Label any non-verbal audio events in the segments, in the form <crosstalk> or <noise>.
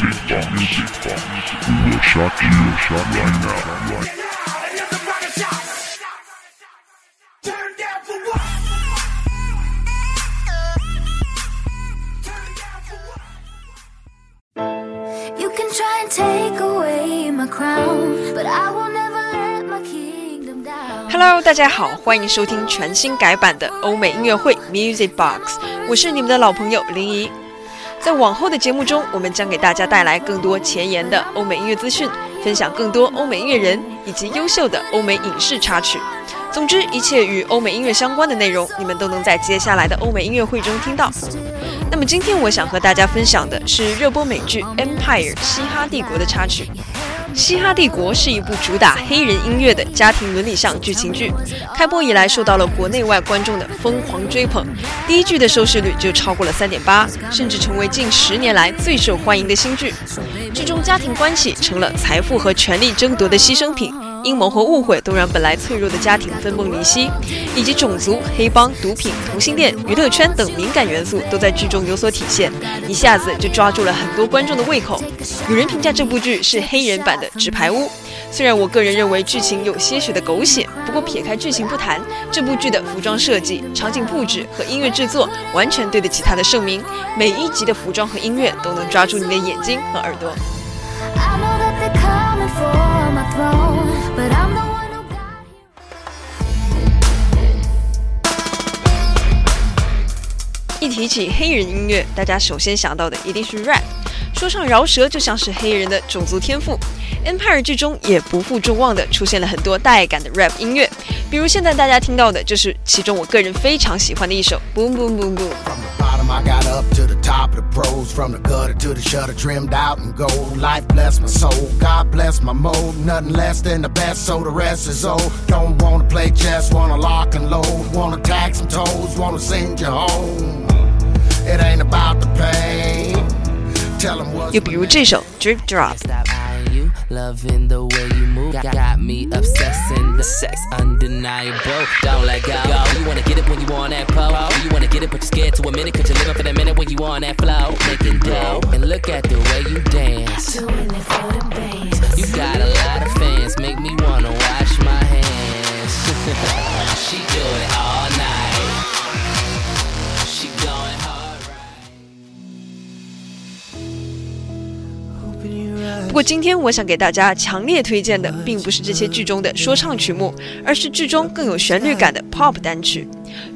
You can try and take away my crown, but I will never let my kingdom down. Hello，大家好，欢迎收听全新改版的欧美音乐会 Music Box，我是你们的老朋友林怡。在往后的节目中，我们将给大家带来更多前沿的欧美音乐资讯，分享更多欧美音乐人以及优秀的欧美影视插曲。总之，一切与欧美音乐相关的内容，你们都能在接下来的欧美音乐会中听到。那么今天我想和大家分享的是热播美剧《Empire》嘻哈帝国的插曲。《嘻哈帝国》是一部主打黑人音乐的家庭伦理向剧情剧，开播以来受到了国内外观众的疯狂追捧，第一季的收视率就超过了三点八，甚至成为近十年来最受欢迎的新剧。剧中家庭关系成了财富和权力争夺的牺牲品。阴谋和误会都让本来脆弱的家庭分崩离析，以及种族、黑帮、毒品、同性恋、娱乐圈等敏感元素都在剧中有所体现，一下子就抓住了很多观众的胃口。有人评价这部剧是黑人版的《纸牌屋》，虽然我个人认为剧情有些许的狗血，不过撇开剧情不谈，这部剧的服装设计、场景布置和音乐制作完全对得起它的盛名，每一集的服装和音乐都能抓住你的眼睛和耳朵。一提起黑人音乐，大家首先想到的一定是 rap，说唱饶舌就像是黑人的种族天赋。Empire 剧中也不负众望的出现了很多带感的 rap 音乐，比如现在大家听到的就是其中我个人非常喜欢的一首 Boom Boom Boom Boom。From the bottom, I got up to the top of the pros. From the gutter to the shutter, trimmed out and gold. Life bless my soul, God bless my mode. Nothing less than the best, so the rest is old. Don't wanna play chess, wanna lock and load. Wanna tax some toes, wanna send you home. Tell them what's 又比如这首 Drip Drop。 stop eyeing you. Loving the way you move. Got, got me obsessing. The sex undeniable. Don't let go. Yo, you wanna get it when you on that pole. You wanna get it, but you're scared to a minute. Cause you're living for that minute when you on that flow. Making dough. And look at the way you dance. You got a lot of fans. Make me wanna wash my hands. <laughs> she do it all 不过今天我想给大家强烈推荐的，并不是这些剧中的说唱曲目，而是剧中更有旋律感的 pop 单曲。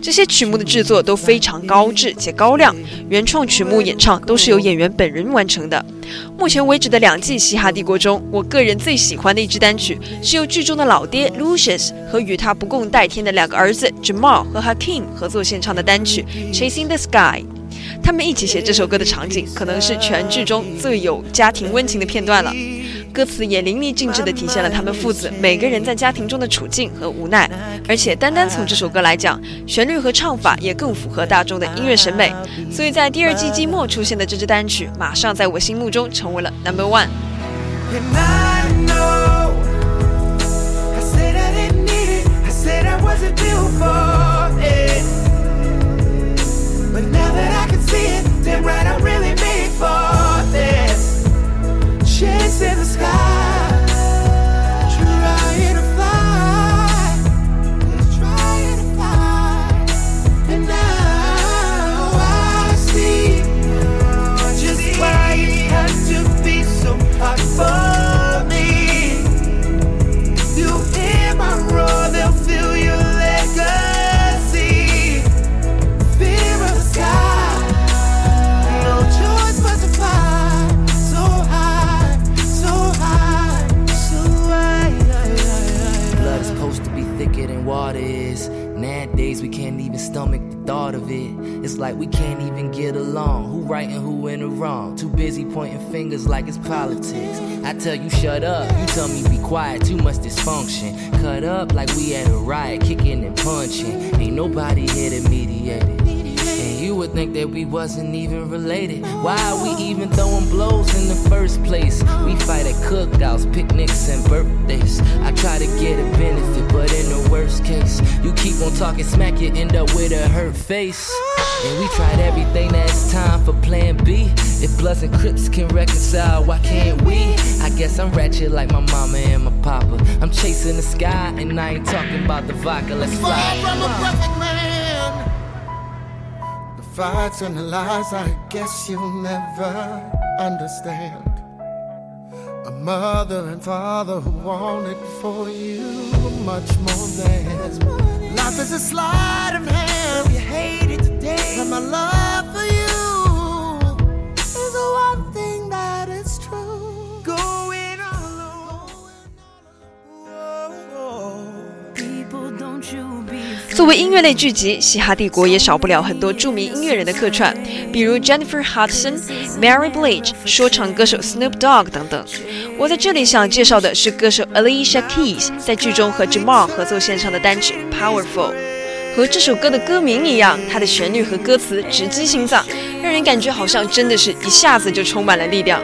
这些曲目的制作都非常高质且高亮，原创曲目演唱都是由演员本人完成的。目前为止的两季《嘻哈帝国》中，我个人最喜欢的一支单曲是由剧中的老爹 Lucius 和与他不共戴天的两个儿子 Jamal 和 Hakim 合作献唱的单曲《Chasing the Sky》。他们一起写这首歌的场景，可能是全剧中最有家庭温情的片段了。歌词也淋漓尽致地体现了他们父子每个人在家庭中的处境和无奈。而且单单从这首歌来讲，旋律和唱法也更符合大众的音乐审美。所以在第二季季末出现的这支单曲，马上在我心目中成为了 Number One。Said I wasn't built for it. But now that I can see it, right I really made for. Stomach the thought of it. It's like we can't even get along. Who right and who in the wrong? Too busy pointing fingers like it's politics. I tell you shut up, you tell me be quiet. Too much dysfunction. Cut up like we at a riot, kicking and punching. Ain't nobody here to mediate it. And you would think that we wasn't even related. Why are we even throwing blows in the first place? We fight at cookouts, picnics, and birthdays. I try to get a benefit, but in the worst case, you keep on talking smack, you end up hurt face. And we tried everything that's time for plan B. If Bloods and Crips can reconcile, why can't we? I guess I'm ratchet like my mama and my papa. I'm chasing the sky, and I ain't talking about the vodka. Let's fly. Far from a perfect man. The fights and the lies, I guess you'll never understand. A mother and father who wanted for you much more than life is a sleight of hand. You hate it today, and my love for you is the one thing that is true. Going all alone. People, don't you be 作为音乐类剧集，《嘻哈帝国》也少不了很多著名音乐人的客串，比如 Jennifer Hudson、Mary Blige、说唱歌手 Snoop Dogg 等等。我在这里想介绍的是歌手 Alicia Keys 在剧中和 Jamal 合作献唱的单曲《Powerful》。和这首歌的歌名一样，它的旋律和歌词直击心脏，让人感觉好像真的是一下子就充满了力量。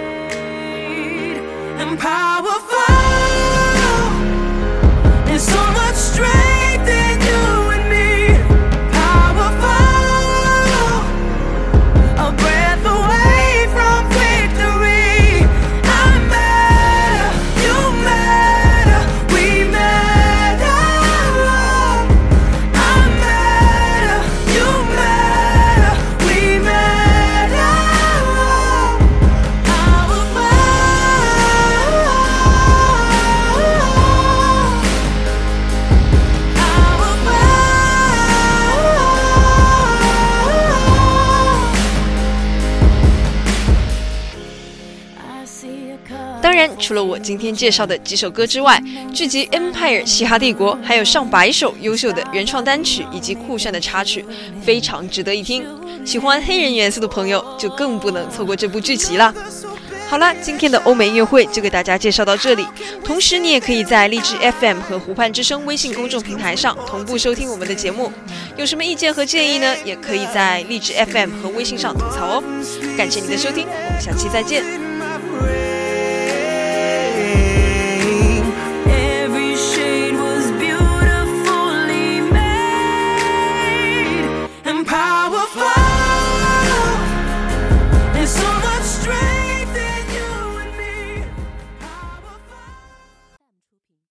除了我今天介绍的几首歌之外，剧集《Empire 嘻哈帝国》还有上百首优秀的原创单曲以及酷炫的插曲，非常值得一听。喜欢黑人元素的朋友就更不能错过这部剧集啦。好了，今天的欧美音乐会就给大家介绍到这里。同时，你也可以在荔枝 FM 和湖畔之声微信公众平台上同步收听我们的节目。有什么意见和建议呢？也可以在荔枝 FM 和微信上吐槽哦。感谢你的收听，我们下期再见。